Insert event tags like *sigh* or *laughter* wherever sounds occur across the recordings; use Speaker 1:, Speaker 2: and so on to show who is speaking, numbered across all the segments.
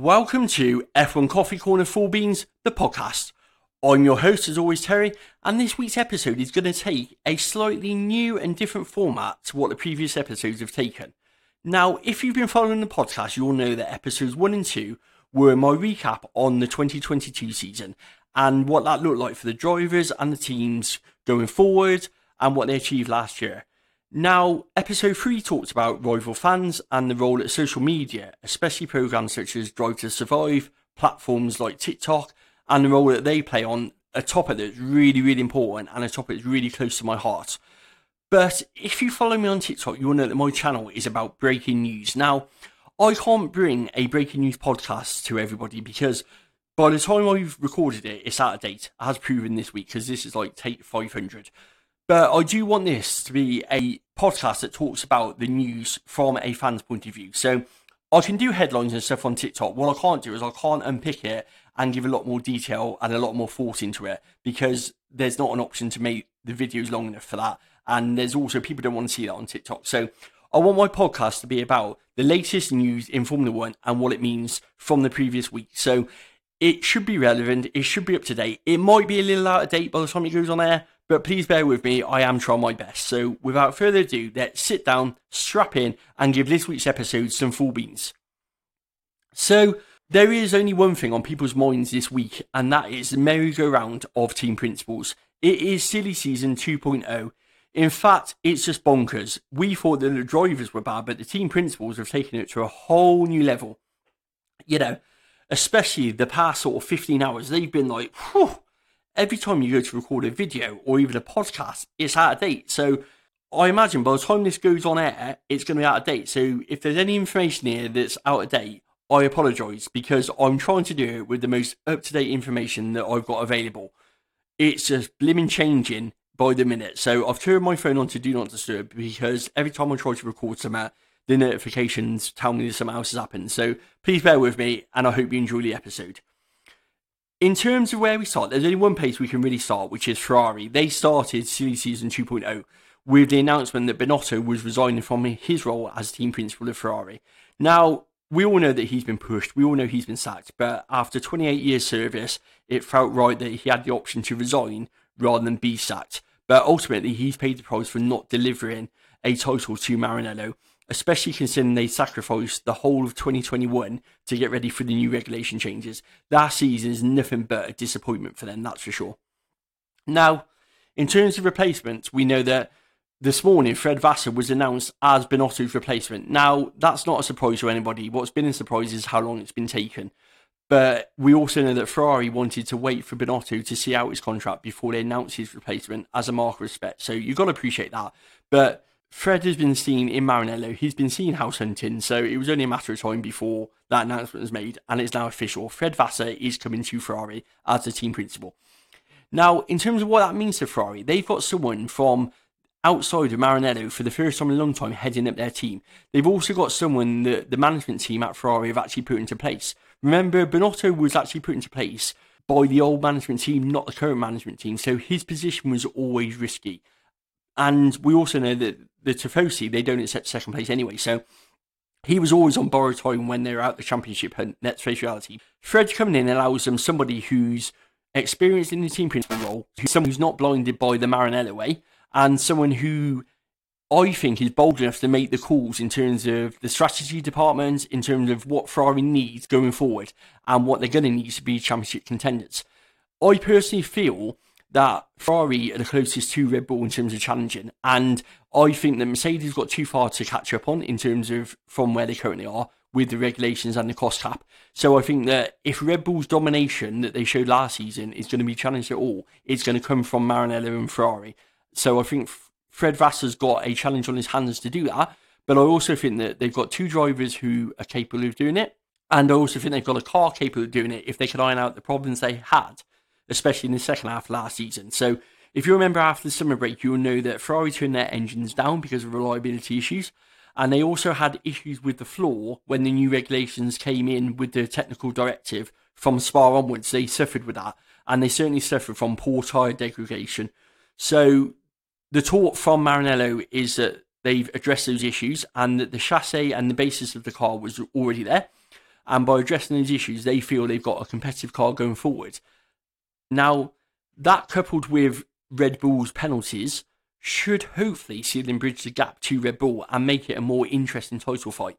Speaker 1: Welcome to F1 Coffee Corner Full Beans, the podcast. I'm your host, as always, Terry, and this week's episode is going to take a slightly new and different format to what the previous episodes have taken. Now, if you've been following the podcast, you'll know that episodes 1 and 2 were my recap on the 2022 season and what that looked like for the drivers and the teams going forward and what they achieved last year. Now, episode 3 talked about rival fans and the role that social media, especially programs such as Drive to Survive, platforms like TikTok, and the role that they play on a topic that's really, really important and a topic that's really close to my heart. But if you follow me on TikTok, you'll know that my channel is about breaking news. Now, I can't bring a breaking news podcast to everybody because by the time I've recorded it, it's out of date, as proven this week, because this is like take 500. But I do want this to be a podcast that talks about the news from a fan's point of view. So I can do headlines and stuff on TikTok. What I can't do is I can't unpick it and give a lot more detail and a lot more thought into it because there's not an option to make the videos long enough for that. And there's also people don't want to see that on TikTok. So I want my podcast to be about the latest news in Formula One and what it means from the previous week. So it should be relevant. It should be up to date. It might be a little out of date by the time it goes on air, but please bear with me, I am trying my best. So without further ado, let's sit down, strap in, and give this week's episode some full beans. So there is only one thing on people's minds this week, and that is the merry-go-round of team principals. It is silly season 2.0. In fact, it's just bonkers. We thought that the drivers were bad, but the team principals have taken it to a whole new level. You know, especially the past sort of 15 hours, they've been like, whew, every time you go to record a video or even a podcast, it's out of date. So I imagine by the time this goes on air, it's going to be out of date. So if there's any information here that's out of date, I apologise because I'm trying to do it with the most up to date information that I've got available. It's just blimmin' changing by the minute. So I've turned my phone on to do not disturb because every time I try to record something, the notifications tell me that something else has happened. So please bear with me and I hope you enjoy the episode in terms of where we start, there's only one place we can really start, which is Ferrari. They started silly season 2.0 with the announcement that Binotto was resigning from his role as team principal of Ferrari. Now, we all know that he's been pushed, we all know he's been sacked, but after 28 years' service, it felt right that he had the option to resign rather than be sacked. But ultimately, he's paid the price for not delivering a title to Maranello especially considering they sacrificed the whole of 2021 to get ready for the new regulation changes. That season is nothing but a disappointment for them, that's for sure. Now, in terms of replacements, we know that this morning Fred Vasseur was announced as Binotto's replacement. Now, that's not a surprise to anybody. What's been a surprise is how long it's been taken. But we also know that Ferrari wanted to wait for Binotto to see out his contract before they announced his replacement as a mark of respect. So you've got to appreciate that. But Fred has been seen in Maranello. He's been seen house hunting, so it was only a matter of time before that announcement was made, and it's now official. Fred Vasseur is coming to Ferrari as the team principal. Now, in terms of what that means to Ferrari, they've got someone from outside of Maranello for the first time in a long time heading up their team. They've also got someone that the management team at Ferrari have actually put into place. Remember, Binotto was actually put into place by the old management team, not the current management team, so his position was always risky. And we also know that the Tifosi, they don't accept second place anyway. So he was always on borrowed time when they're out the championship and let's face reality. Fred coming in allows them somebody who's experienced in the team principal role, someone who's not blinded by the Maranello way, and someone who I think is bold enough to make the calls in terms of the strategy department, in terms of what Ferrari needs going forward, and what they're going to need to be championship contenders. I personally feel that Ferrari are the closest to Red Bull in terms of challenging, and I think that Mercedes got too far to catch up on in terms of from where they currently are with the regulations and the cost cap. So I think that if Red Bull's domination that they showed last season is going to be challenged at all, it's going to come from Maranello and Ferrari. So I think Fred Vasseur's got a challenge on his hands to do that. But I also think that they've got two drivers who are capable of doing it. And I also think they've got a car capable of doing it if they can iron out the problems they had especially in the second half last season. So if you remember after the summer break, you'll know that Ferrari turned their engines down because of reliability issues. And they also had issues with the floor when the new regulations came in with the technical directive from Spa onwards. They suffered with that. And they certainly suffered from poor tyre degradation. So the talk from Maranello is that they've addressed those issues and that the chassis and the basis of the car was already there. And by addressing those issues, they feel they've got a competitive car going forward. Now, that coupled with Red Bull's penalties should hopefully see them bridge the gap to Red Bull and make it a more interesting title fight.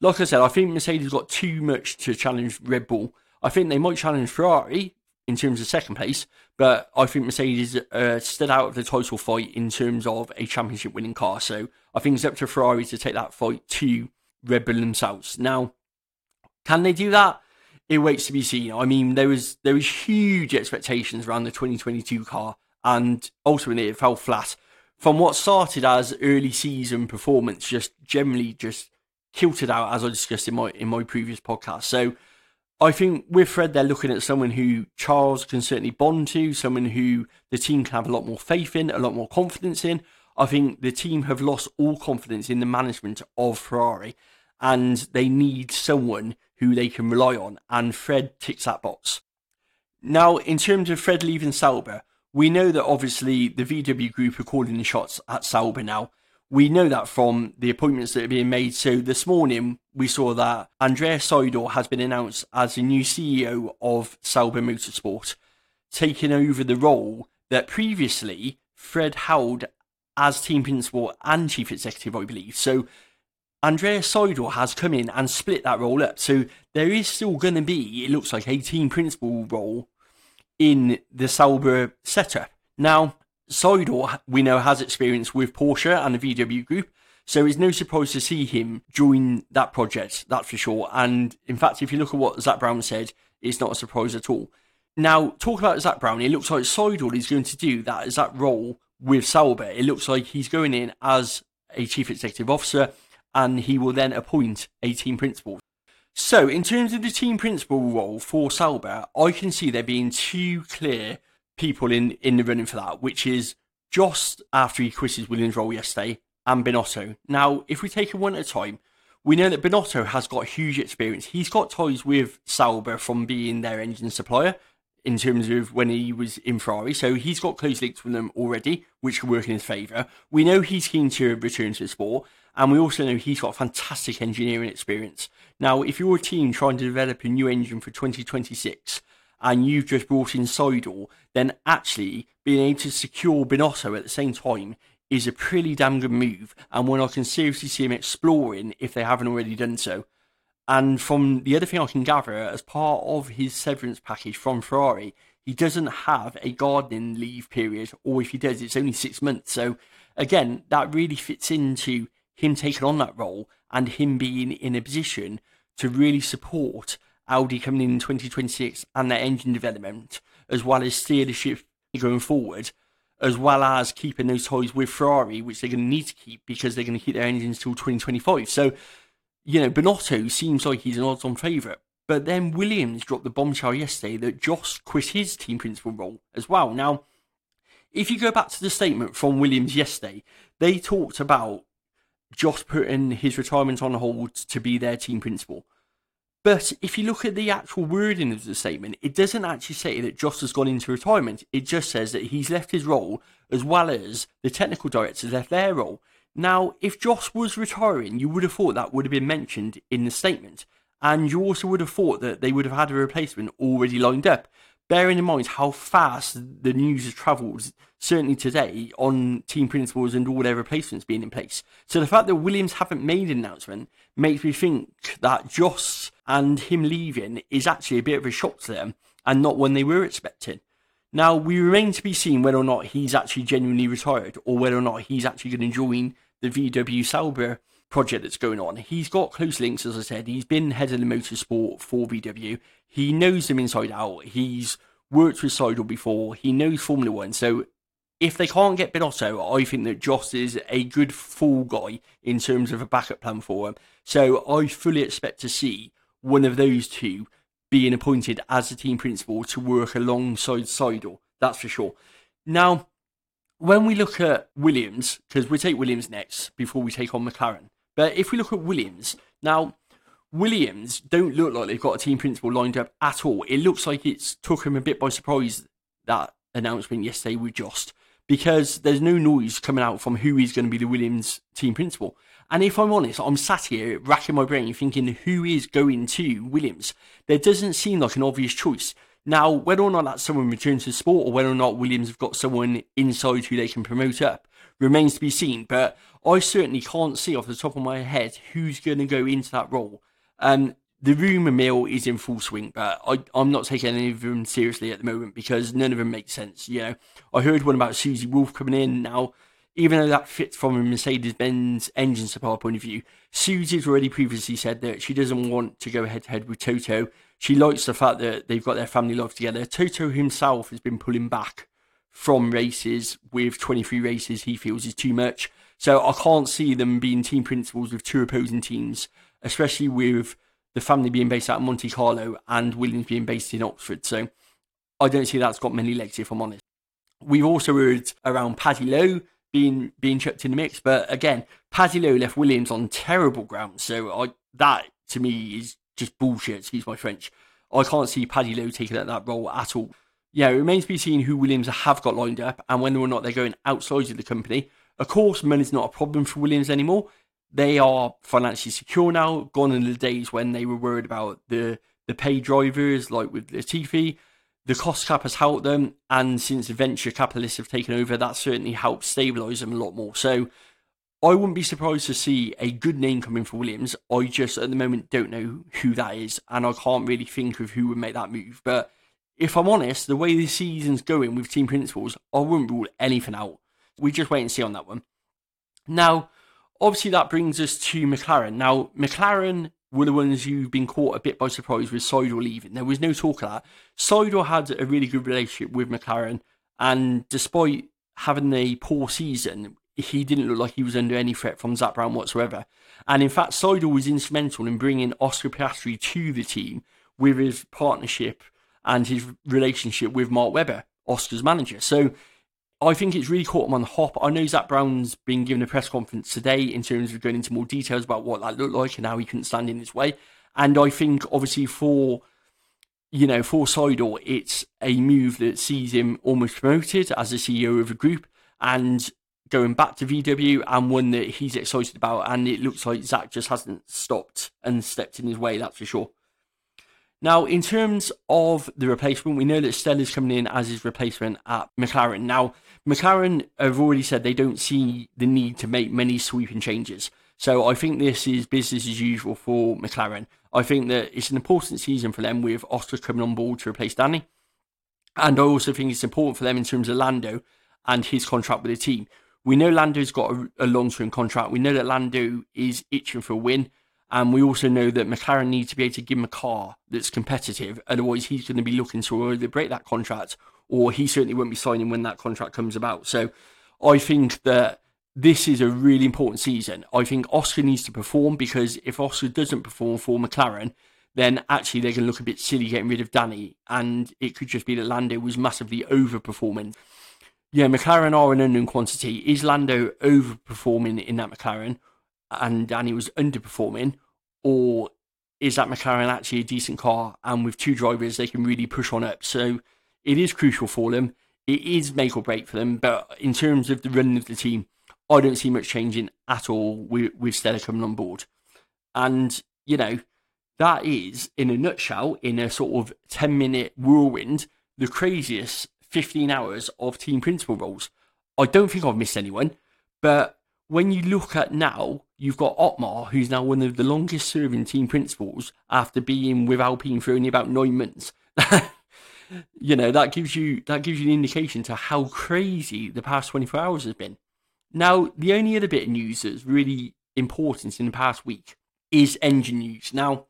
Speaker 1: Like I said, I think Mercedes got too much to challenge Red Bull. I think they might challenge Ferrari in terms of second place, but I think Mercedes uh, stood out of the title fight in terms of a championship winning car. So I think it's up to Ferrari to take that fight to Red Bull themselves. Now, can they do that? It waits to be seen. I mean, there was there was huge expectations around the 2022 car, and ultimately it fell flat. From what started as early season performance, just generally just kilted out as I discussed in my in my previous podcast. So I think with Fred, they're looking at someone who Charles can certainly bond to, someone who the team can have a lot more faith in, a lot more confidence in. I think the team have lost all confidence in the management of Ferrari, and they need someone who they can rely on, and Fred ticks that box. Now, in terms of Fred leaving Sauber, we know that obviously the VW group are calling the shots at Sauber now, we know that from the appointments that are being made. So this morning we saw that Andreas Seidl has been announced as the new CEO of Sauber Motorsport, taking over the role that previously Fred held as team principal and chief executive, I believe. So Andreas Seidl has come in and split that role up. So there is still going to be, it looks like, a team principal role in the Sauber setup. Now, Seidl, we know, has experience with Porsche and the VW group, so it's no surprise to see him join that project, that's for sure. And in fact, if you look at what Zak Brown said, it's not a surprise at all. Now, talk about Zak Brown, it looks like Seidl is going to do that that role with Sauber. It looks like he's going in as a chief executive officer and he will then appoint a team principal. So, in terms of the team principal role for Sauber, I can see there being two clear people in, in the running for that, which is just after he quit his Williams role yesterday and Binotto. Now, if we take it one at a time, we know that Binotto has got huge experience. He's got ties with Sauber from being their engine supplier in terms of when he was in Ferrari. So he's got close links with them already, which can work in his favour. We know he's keen to return to the sport, and we also know he's got fantastic engineering experience. Now, if you're a team trying to develop a new engine for 2026, and you've just brought in Seidl, then actually being able to secure Binotto at the same time is a pretty damn good move and one I can seriously see him exploring if they haven't already done so. And from the other thing I can gather, as part of his severance package from Ferrari, he doesn't have a gardening leave period, or if he does, it's only six months. So again, that really fits into him taking on that role and him being in a position to really support Audi coming in 2026 and their engine development, as well as steer the ship going forward, as well as keeping those ties with Ferrari, which they're going to need to keep because they're going to keep their engines till 2025. So, you know, Binotto seems like he's an odds on favourite. But then Williams dropped the bombshell yesterday that Jost quit his team principal role as well. Now, if you go back to the statement from Williams yesterday, they talked about Jost putting his retirement on hold to be their team principal. But if you look at the actual wording of the statement, it doesn't actually say that Jost has gone into retirement. It just says that he's left his role as well as the technical directors left their role. Now, if Jost was retiring, you would have thought that would have been mentioned in the statement. And you also would have thought that they would have had a replacement already lined up bearing in mind how fast the news has travelled, certainly today, on team principals and all their replacements being in place. So the fact that Williams haven't made an announcement makes me think that Jost and him leaving is actually a bit of a shock to them and not one they were expecting. Now, we remain to be seen whether or not he's actually genuinely retired or whether or not he's actually going to join the VW Sauber project that's going on. He's got close links, as I said. He's been head of the motorsport for VW. He knows them inside out. He's worked with Seidl before. He knows Formula One. So if they can't get Binotto, I think that Jost is a good full guy in terms of a backup plan for him. So I fully expect to see one of those two being appointed as a team principal to work alongside Seidl. That's for sure. Now, when we look at Williams, because we take Williams next before we take on McLaren, but if we look at Williams, now Williams don't look like they've got a team principal lined up at all. It looks like it's took him a bit by surprise that announcement yesterday with Jost because there's no noise coming out from who is going to be the Williams team principal. And if I'm honest, I'm sat here racking my brain thinking who is going to Williams. There doesn't seem like an obvious choice. Now, whether or not that someone returns to sport or whether or not Williams have got someone inside who they can promote up remains to be seen. But I certainly can't see off the top of my head who's going to go into that role. Um, the rumour mill is in full swing, but I, I'm not taking any of them seriously at the moment because none of them make sense. You know, I heard one about Susie Wolff coming in. Now, even though that fits from a Mercedes Benz engine supplier point of view, Susie's already previously said that she doesn't want to go head to head with Toto. She likes the fact that they've got their family life together. Toto himself has been pulling back from races with 23 races he feels is too much. So I can't see them being team principals with two opposing teams, especially with the family being based out of Monte Carlo and Williams being based in Oxford. So I don't see that's got many legs, if I'm honest. We've also heard around Paddy Lowe being being chucked in the mix, but again, Paddy Lowe left Williams on terrible ground. So I that to me is just bullshit. Excuse my French. I can't see Paddy Lowe taking that role at all. Yeah, it remains to be seen who Williams have got lined up and whether or not they're going outside of the company. Of course, money's not a problem for Williams anymore they are financially secure now. Gone in the days when they were worried about the the pay drivers, like with the Latifi. The cost cap has helped them, and since venture capitalists have taken over, that certainly helps stabilise them a lot more. So I wouldn't be surprised to see a good name coming for Williams. I just at the moment don't know who that is, and I can't really think of who would make that move. But if I'm honest, the way the season's going with team principals, I wouldn't rule anything out. We just wait and see on that one. Now, obviously that brings us to McLaren. Now, McLaren were the ones who've been caught a bit by surprise with Seidl leaving. There was no talk of that. Seidl had a really good relationship with McLaren, and despite having a poor season, he didn't look like he was under any threat from Zak Brown whatsoever. And in fact, Seidl was instrumental in bringing Oscar Piastri to the team with his partnership and his relationship with Mark Webber, Oscar's manager. So I think it's really caught him on the hop. I know Zak Brown's been given a press conference today in terms of going into more details about what that looked like and how he couldn't stand in his way. And I think obviously for you know, for Seidl, it's a move that sees him almost promoted as the CEO of a group and going back to VW and one that he's excited about. And it looks like Zak just hasn't stopped and stepped in his way, that's for sure. Now, in terms of the replacement, we know that Stella's coming in as his replacement at McLaren. Now, McLaren have already said they don't see the need to make many sweeping changes. So I think this is business as usual for McLaren. I think that it's an important season for them with Oscar coming on board to replace Danny. And I also think it's important for them in terms of Lando and his contract with the team. We know Lando's got a, a long term contract. We know that Lando is itching for a win. And we also know that McLaren need to be able to give him a car that's competitive. Otherwise, he's going to be looking to either break that contract or he certainly won't be signing when that contract comes about. So I think that this is a really important season. I think Oscar needs to perform because if Oscar doesn't perform for McLaren, then actually they can look a bit silly getting rid of Danny. And it could just be that Lando was massively overperforming. Yeah, McLaren are an unknown quantity. Is Lando overperforming in that McLaren? And Danny was underperforming, or is that McLaren actually a decent car and with two drivers they can really push on up? So it is crucial for them. It is make or break for them, but in terms of the running of the team, I don't see much changing at all with, with Stella coming on board. And, you know, that is, in a nutshell, in a sort of 10 minute whirlwind, the craziest 15 hours of team principal roles. I don't think I've missed anyone, but when you look at now, you've got Otmar, who's now one of the longest serving team principals after being with Alpine for only about nine months. *laughs* you know, that gives you that gives you an indication to how crazy the past 24 hours has been. Now, the only other bit of news that's really important in the past week is engine news. Now,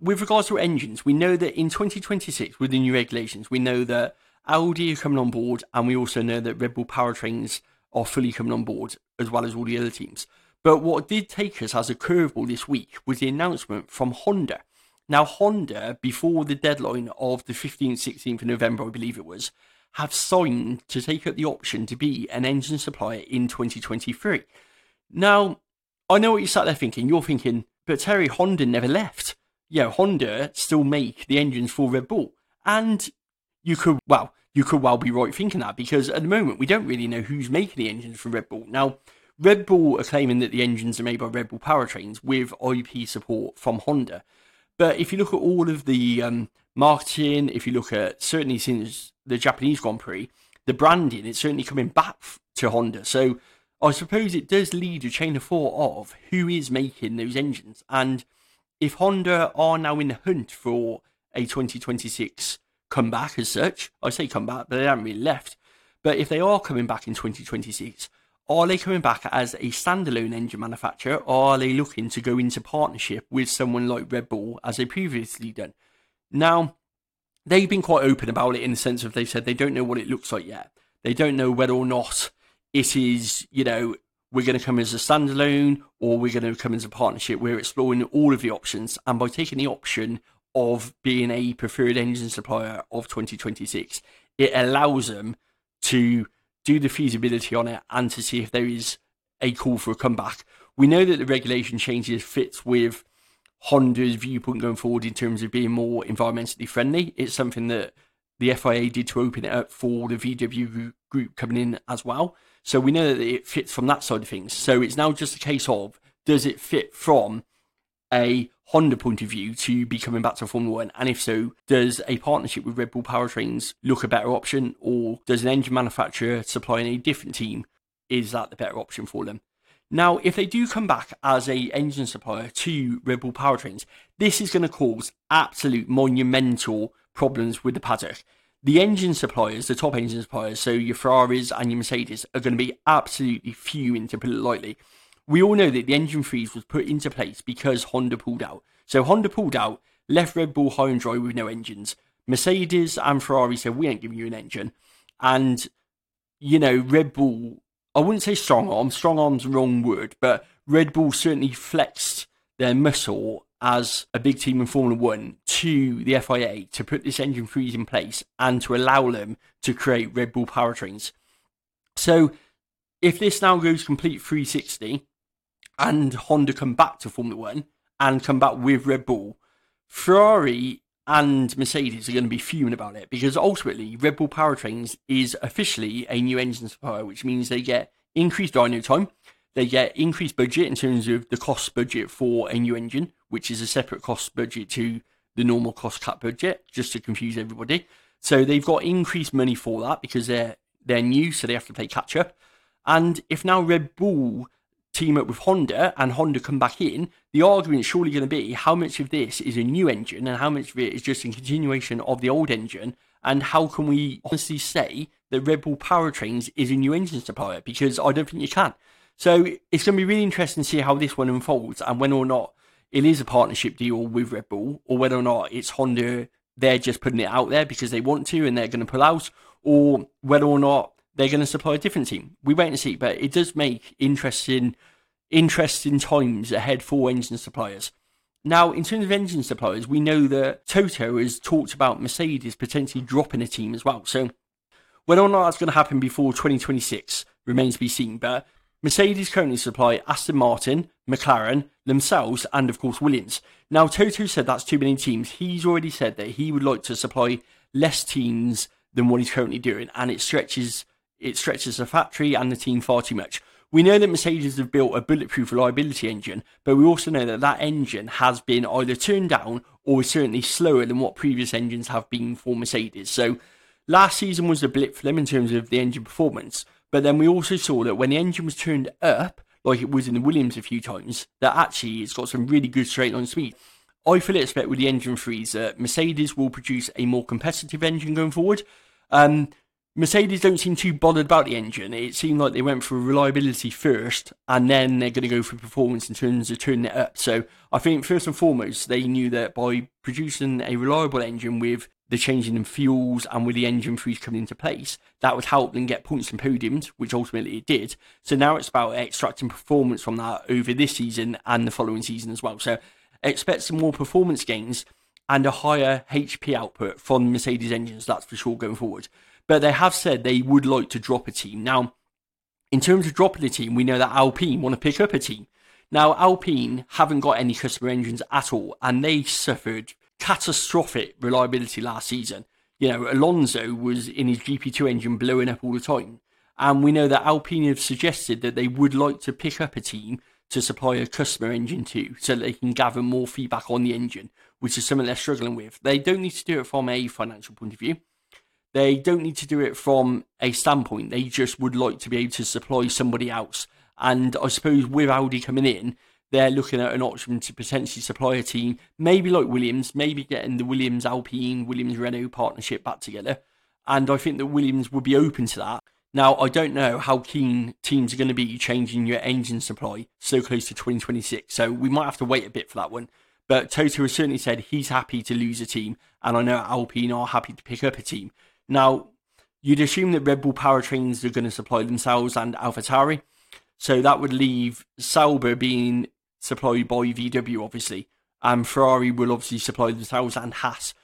Speaker 1: with regards to engines, we know that in 2026, with the new regulations, we know that Audi are coming on board, and we also know that Red Bull powertrains are fully coming on board, as well as all the other teams. But what did take us as a curveball this week was the announcement from Honda. Now, Honda, before the deadline of the 15th, 16th of November, I believe it was, have signed to take up the option to be an engine supplier in 2023. Now, I know what you sat there thinking. You're thinking, but Terry, Honda never left. Yeah, Honda still make the engines for Red Bull. And you could, well, you could well be right thinking that because at the moment we don't really know who's making the engines for Red Bull. Now, Red Bull are claiming that the engines are made by Red Bull powertrains with IP support from Honda. But if you look at all of the um, marketing, if you look at certainly since the Japanese Grand Prix, the branding, it's certainly coming back to Honda. So I suppose it does lead a chain of thought of who is making those engines. And if Honda are now in the hunt for a 2026 comeback as such, I say comeback, but they haven't really left. But if they are coming back in 2026, are they coming back as a standalone engine manufacturer, or are they looking to go into partnership with someone like Red Bull as they previously done? Now, they've been quite open about it in the sense of they've said they don't know what it looks like yet. They don't know whether or not it is, you know, we're going to come as a standalone or we're going to come as a partnership. We're exploring all of the options, and by taking the option of being a preferred engine supplier of 2026, it allows them to do the feasibility on it and to see if there is a call for a comeback. We know that the regulation changes fits with Honda's viewpoint going forward in terms of being more environmentally friendly. It's something that the FIA did to open it up for the VW group coming in as well. So we know that it fits from that side of things. So it's now just a case of does it fit from a Honda point of view to be coming back to Formula One? And if so, does a partnership with Red Bull powertrains look a better option, or does an engine manufacturer supplying a different team is that the better option for them? Now, if they do come back as a engine supplier to Red Bull powertrains, this is going to cause absolute monumental problems with the paddock. The engine suppliers, the top engine suppliers, so your Ferraris and your Mercedes, are going to be absolutely fuming, to put it lightly we all know that the engine freeze was put into place because Honda pulled out. So Honda pulled out, left Red Bull high and dry with no engines. Mercedes and Ferrari said, We ain't giving you an engine. And, you know, Red Bull, I wouldn't say strong arm, strong arm's wrong word, but Red Bull certainly flexed their muscle as a big team in Formula One to the FIA to put this engine freeze in place and to allow them to create Red Bull powertrains. So if this now goes complete 360, and Honda come back to Formula One and come back with Red Bull, Ferrari and Mercedes are going to be fuming about it because ultimately Red Bull Powertrains is officially a new engine supplier, which means they get increased dyno time, they get increased budget in terms of the cost budget for a new engine, which is a separate cost budget to the normal cost cap budget, just to confuse everybody. So they've got increased money for that because they're they're new, so they have to play catch up. And if now Red Bull team up with Honda and Honda come back in, the argument is surely going to be how much of this is a new engine and how much of it is just a continuation of the old engine, and how can we honestly say that Red Bull Powertrains is a new engine supplier? Because I don't think you can. So it's going to be really interesting to see how this one unfolds and whether or not it is a partnership deal with Red Bull or whether or not it's Honda, they're just putting it out there because they want to and they're going to pull out, or whether or not they're going to supply a different team. We wait and see, but it does make interesting, interesting times ahead for engine suppliers. Now, in terms of engine suppliers, we know that Toto has talked about Mercedes potentially dropping a team as well. So, whether or not that's going to happen before 2026 remains to be seen. But Mercedes currently supply Aston Martin, McLaren, themselves, and of course Williams. Now, Toto said that's too many teams. He's already said that he would like to supply less teams than what he's currently doing, and it stretches it stretches the factory and the team far too much. We know that Mercedes have built a bulletproof reliability engine, but we also know that that engine has been either turned down or is certainly slower than what previous engines have been for Mercedes. So last season was a blip for them in terms of the engine performance, but then we also saw that when the engine was turned up, like it was in the Williams a few times, that actually it's got some really good straight line speed. I fully expect with the engine freeze that Mercedes will produce a more competitive engine going forward. Um, Mercedes don't seem too bothered about the engine. It seemed like they went for reliability first, and then they're going to go for performance in terms of turning it up. So I think first and foremost, they knew that by producing a reliable engine with the changing in fuels and with the engine freeze coming into place, that would help them get points and podiums, which ultimately it did. So now it's about extracting performance from that over this season and the following season as well. So expect some more performance gains and a higher HP output from Mercedes engines, that's for sure going forward but they have said they would like to drop a team. Now, in terms of dropping a team, we know that Alpine want to pick up a team. Now, Alpine haven't got any customer engines at all, and they suffered catastrophic reliability last season. You know, Alonso was in his GP2 engine blowing up all the time. And we know that Alpine have suggested that they would like to pick up a team to supply a customer engine to so they can gather more feedback on the engine, which is something they're struggling with. They don't need to do it from a financial point of view. They don't need to do it from a standpoint. They just would like to be able to supply somebody else. And I suppose with Audi coming in, they're looking at an option to potentially supply a team, maybe like Williams, maybe getting the Williams Alpine, Williams Renault partnership back together. And I think that Williams would be open to that. Now, I don't know how keen teams are going to be changing your engine supply so close to 2026, so we might have to wait a bit for that one. But Toto has certainly said he's happy to lose a team, and I know Alpine are happy to pick up a team. Now, you'd assume that Red Bull powertrains are going to supply themselves and AlphaTauri, so that would leave Sauber being supplied by VW, obviously, and Ferrari will obviously supply themselves and Haas.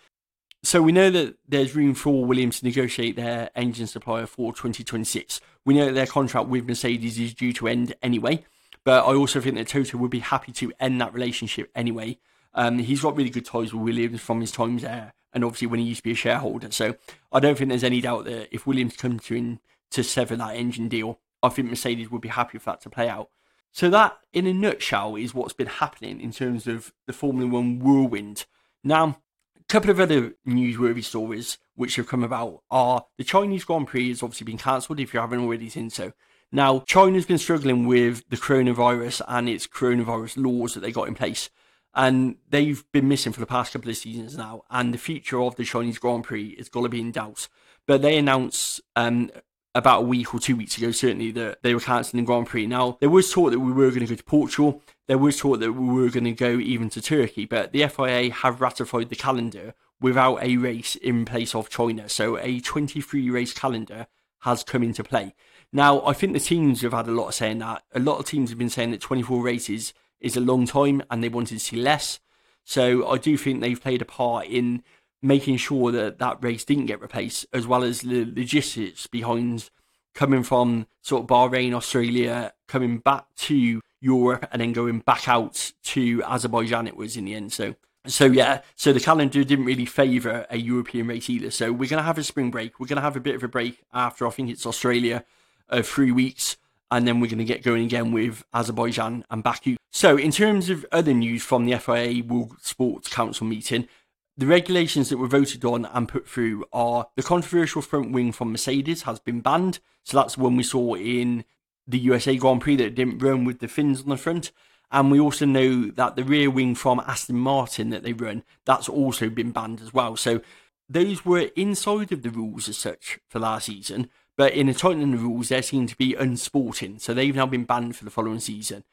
Speaker 1: So we know that there's room for Williams to negotiate their engine supplier for 2026. We know that their contract with Mercedes is due to end anyway, but I also think that Toto would be happy to end that relationship anyway. Um, he's got really good ties with Williams from his times there, and obviously when he used to be a shareholder. So I don't think there's any doubt that if Williams comes to in, to sever that engine deal, I think Mercedes would be happy for that to play out. So that, in a nutshell, is what's been happening in terms of the Formula One whirlwind. Now, a couple of other newsworthy stories which have come about are the Chinese Grand Prix has obviously been cancelled if you haven't already seen so. Now, China's been struggling with the coronavirus and its coronavirus laws that they got in place. And they've been missing for the past couple of seasons now. And the future of the Chinese Grand Prix is going to be in doubt. But they announced um, about a week or two weeks ago, certainly, that they were cancelling the Grand Prix. Now, there was talk that we were going to go to Portugal. There was talk that we were going to go even to Turkey, but the FIA have ratified the calendar without a race in place of China. So a 23 race calendar has come into play. Now, I think the teams have had a lot of saying that. A lot of teams have been saying that 24 races is a long time and they wanted to see less. So I do think they've played a part in making sure that that race didn't get replaced, as well as the logistics behind coming from sort of Bahrain, Australia, coming back to Europe, and then going back out to Azerbaijan. It was in the end. So, so yeah. So the calendar didn't really favour a European race either. So we're gonna have a spring break. We're gonna have a bit of a break after I think it's Australia, uh, three weeks. And then we're going to get going again with Azerbaijan and Baku. So, in terms of other news from the FIA World Sports Council meeting, the regulations that were voted on and put through are the controversial front wing from Mercedes has been banned. So that's one we saw in the USA Grand Prix that didn't run with the fins on the front. And we also know that the rear wing from Aston Martin that they run, that's also been banned as well. So those were inside of the rules as such for last season. But in the tightening the rules, they seem to be unsporting. So they've now been banned for the following season.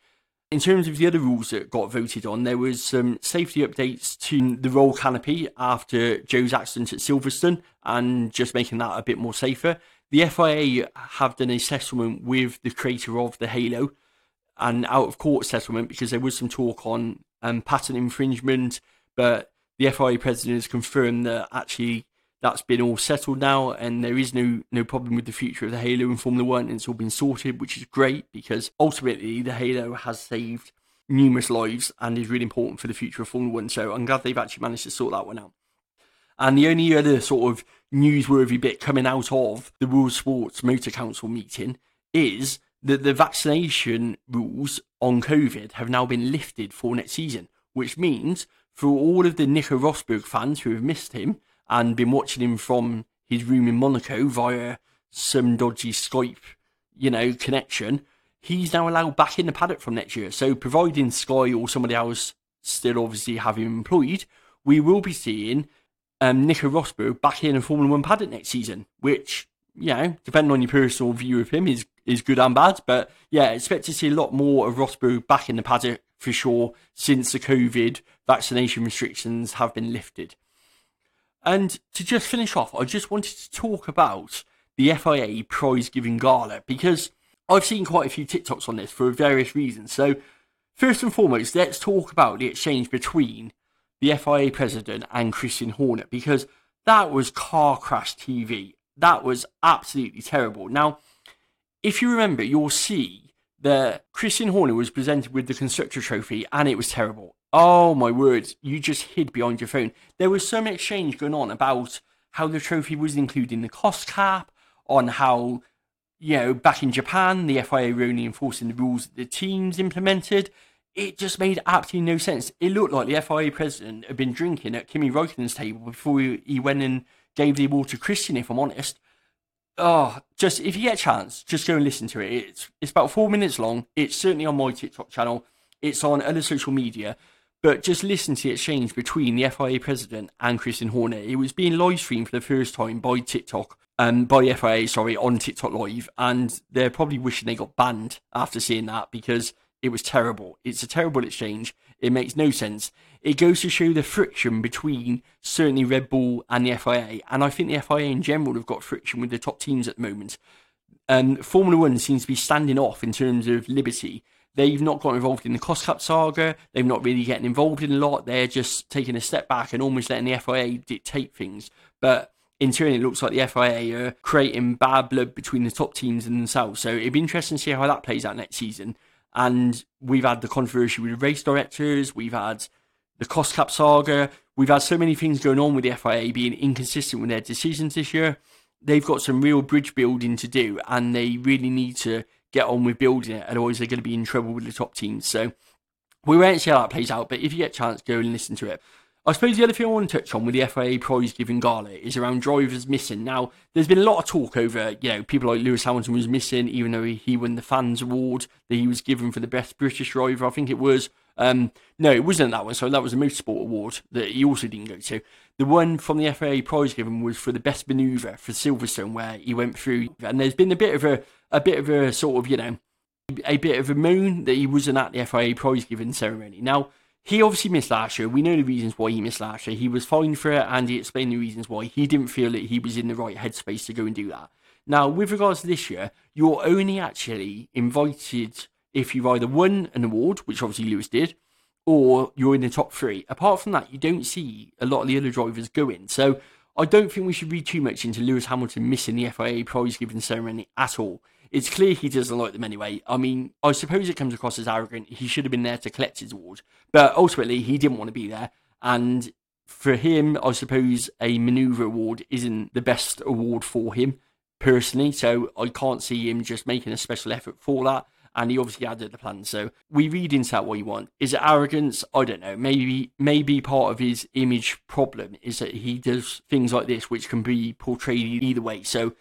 Speaker 1: In terms of the other rules that got voted on, there was some safety updates to the roll canopy after Zhou's accident at Silverstone and just making that a bit more safer. The FIA have done a settlement with the creator of the Halo, an out of court settlement because there was some talk on um, patent infringement, but the FIA president has confirmed that actually that's been all settled now, and there is no no problem with the future of the Halo in Formula One. And it's all been sorted, which is great because ultimately the Halo has saved numerous lives and is really important for the future of Formula One. So I'm glad they've actually managed to sort that one out. And the only other sort of newsworthy bit coming out of the World Sports Motor Council meeting is that the vaccination rules on COVID have now been lifted for next season, which means for all of the Nico Rosberg fans who have missed him, and been watching him from his room in Monaco via some dodgy Skype, you know, connection, he's now allowed back in the paddock from next year. So, providing Sky or somebody else still obviously have him employed, we will be seeing um, Nico Rosberg back in a Formula One paddock next season, which, you know, depending on your personal view of him, is is good and bad. But yeah, expect to see a lot more of Rosberg back in the paddock for sure since the COVID vaccination restrictions have been lifted. And to just finish off, I just wanted to talk about the FIA prize giving gala because I've seen quite a few TikToks on this for various reasons. So, first and foremost, let's talk about the exchange between the FIA president and Christian Horner because that was car crash TV. That was absolutely terrible. Now, if you remember, you'll see that Christian Horner was presented with the Constructor Trophy and it was terrible. Oh my word, you just hid behind your phone. There was some exchange going on about how the trophy was included in the cost cap, on how, you know, back in Japan, the FIA were only enforcing the rules that the teams implemented. It just made absolutely no sense. It looked like the FIA president had been drinking at Kimi Raikkonen's table before he went and gave the award to Christian, if I'm honest. Oh, just if you get a chance, just go and listen to it. It's it's about four minutes long. It's certainly on my TikTok channel. It's on other social media. But just listen to the exchange between the FIA president and Christian Horner. It was being live streamed for the first time by TikTok, um, by FIA, sorry, on TikTok Live, and they're probably wishing they got banned after seeing that because it was terrible. It's a terrible exchange. It makes no sense. It goes to show the friction between certainly Red Bull and the FIA, and I think the FIA in general have got friction with the top teams at the moment. Um, Formula One seems to be standing off in terms of liberty They've not got involved in the cost cap saga. They've not really getting involved in a lot. They're just taking a step back and almost letting the FIA dictate things. But in turn, it looks like the FIA are creating bad blood between the top teams and themselves. So it'd be interesting to see how that plays out next season. And we've had the controversy with the race directors. We've had the cost cap saga. We've had so many things going on with the FIA being inconsistent with their decisions this year. They've got some real bridge building to do, and they really need to get on with building it, otherwise they're going to be in trouble with the top teams. So we won't see how that plays out, but if you get a chance, go and listen to it. I suppose the other thing I want to touch on with the FIA prize giving gala is around drivers missing. Now, there's been a lot of talk over, you know, people like Lewis Hamilton was missing, even though he, he won the fans award that he was given for the best British driver. I think it was. Um, no, it wasn't that one. So that was a motorsport award that he also didn't go to. The one from the FIA prize given was for the best manoeuvre for Silverstone, where he went through. And there's been a bit of a a bit of a sort of, you know, a bit of a moan that he wasn't at the FIA prize giving ceremony. Now, he obviously missed last year. We know the reasons why he missed last year. He was fined for it and he explained the reasons why he didn't feel that he was in the right headspace to go and do that. Now, with regards to this year, you're only actually invited if you've either won an award, which obviously Lewis did, or you're in the top three. Apart from that, you don't see a lot of the other drivers going. So I don't think we should read too much into Lewis Hamilton missing the FIA prize giving ceremony at all. It's clear he doesn't like them anyway. I mean, I suppose it comes across as arrogant. He should have been there to collect his award, but ultimately he didn't want to be there. And for him, I suppose a maneuver award isn't the best award for him personally. So I can't see him just making a special effort for that. And he obviously added the plan. So we read into that what you want. Is it arrogance? I don't know. Maybe maybe part of his image problem is that he does things like this, which can be portrayed either way. So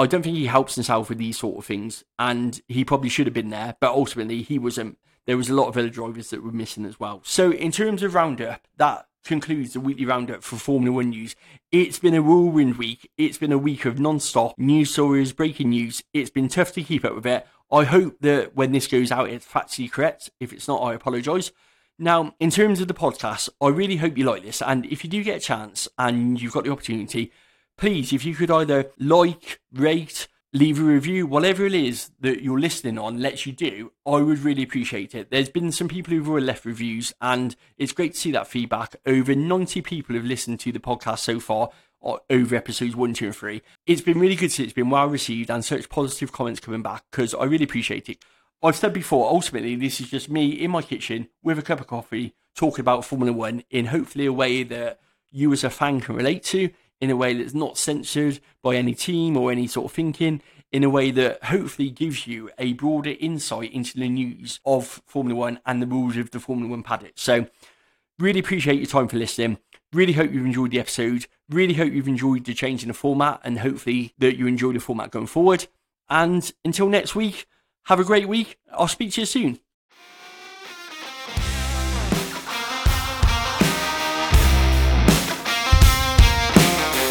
Speaker 1: I don't think he helps himself with these sort of things, and he probably should have been there, but ultimately he wasn't. There was a lot of other drivers that were missing as well. So in terms of roundup, that concludes the weekly roundup for Formula One news. It's been a whirlwind week. It's been a week of non-stop news stories, breaking news. It's been tough to keep up with it. I hope that when this goes out, it's factually correct. If it's not, I apologise. Now, in terms of the podcast, I really hope you like this. And if you do get a chance and you've got the opportunity, please, if you could either like, rate, leave a review, whatever it is that you're listening on lets you do, I would really appreciate it. There's been some people who've already left reviews, and it's great to see that feedback. Over 90 people have listened to the podcast so far. Over episodes one, two, and three. It's been really good it's been well received and such positive comments coming back because I really appreciate it. I've said before, ultimately, this is just me in my kitchen with a cup of coffee talking about Formula One in hopefully a way that you as a fan can relate to in a way that's not censored by any team or any sort of thinking, in a way that hopefully gives you a broader insight into the news of Formula One and the rules of the Formula One paddock. So, really appreciate your time for listening. Really hope you've enjoyed the episode. Really hope you've enjoyed the change in the format and hopefully that you enjoy the format going forward. And until next week, have a great week. I'll speak to you soon.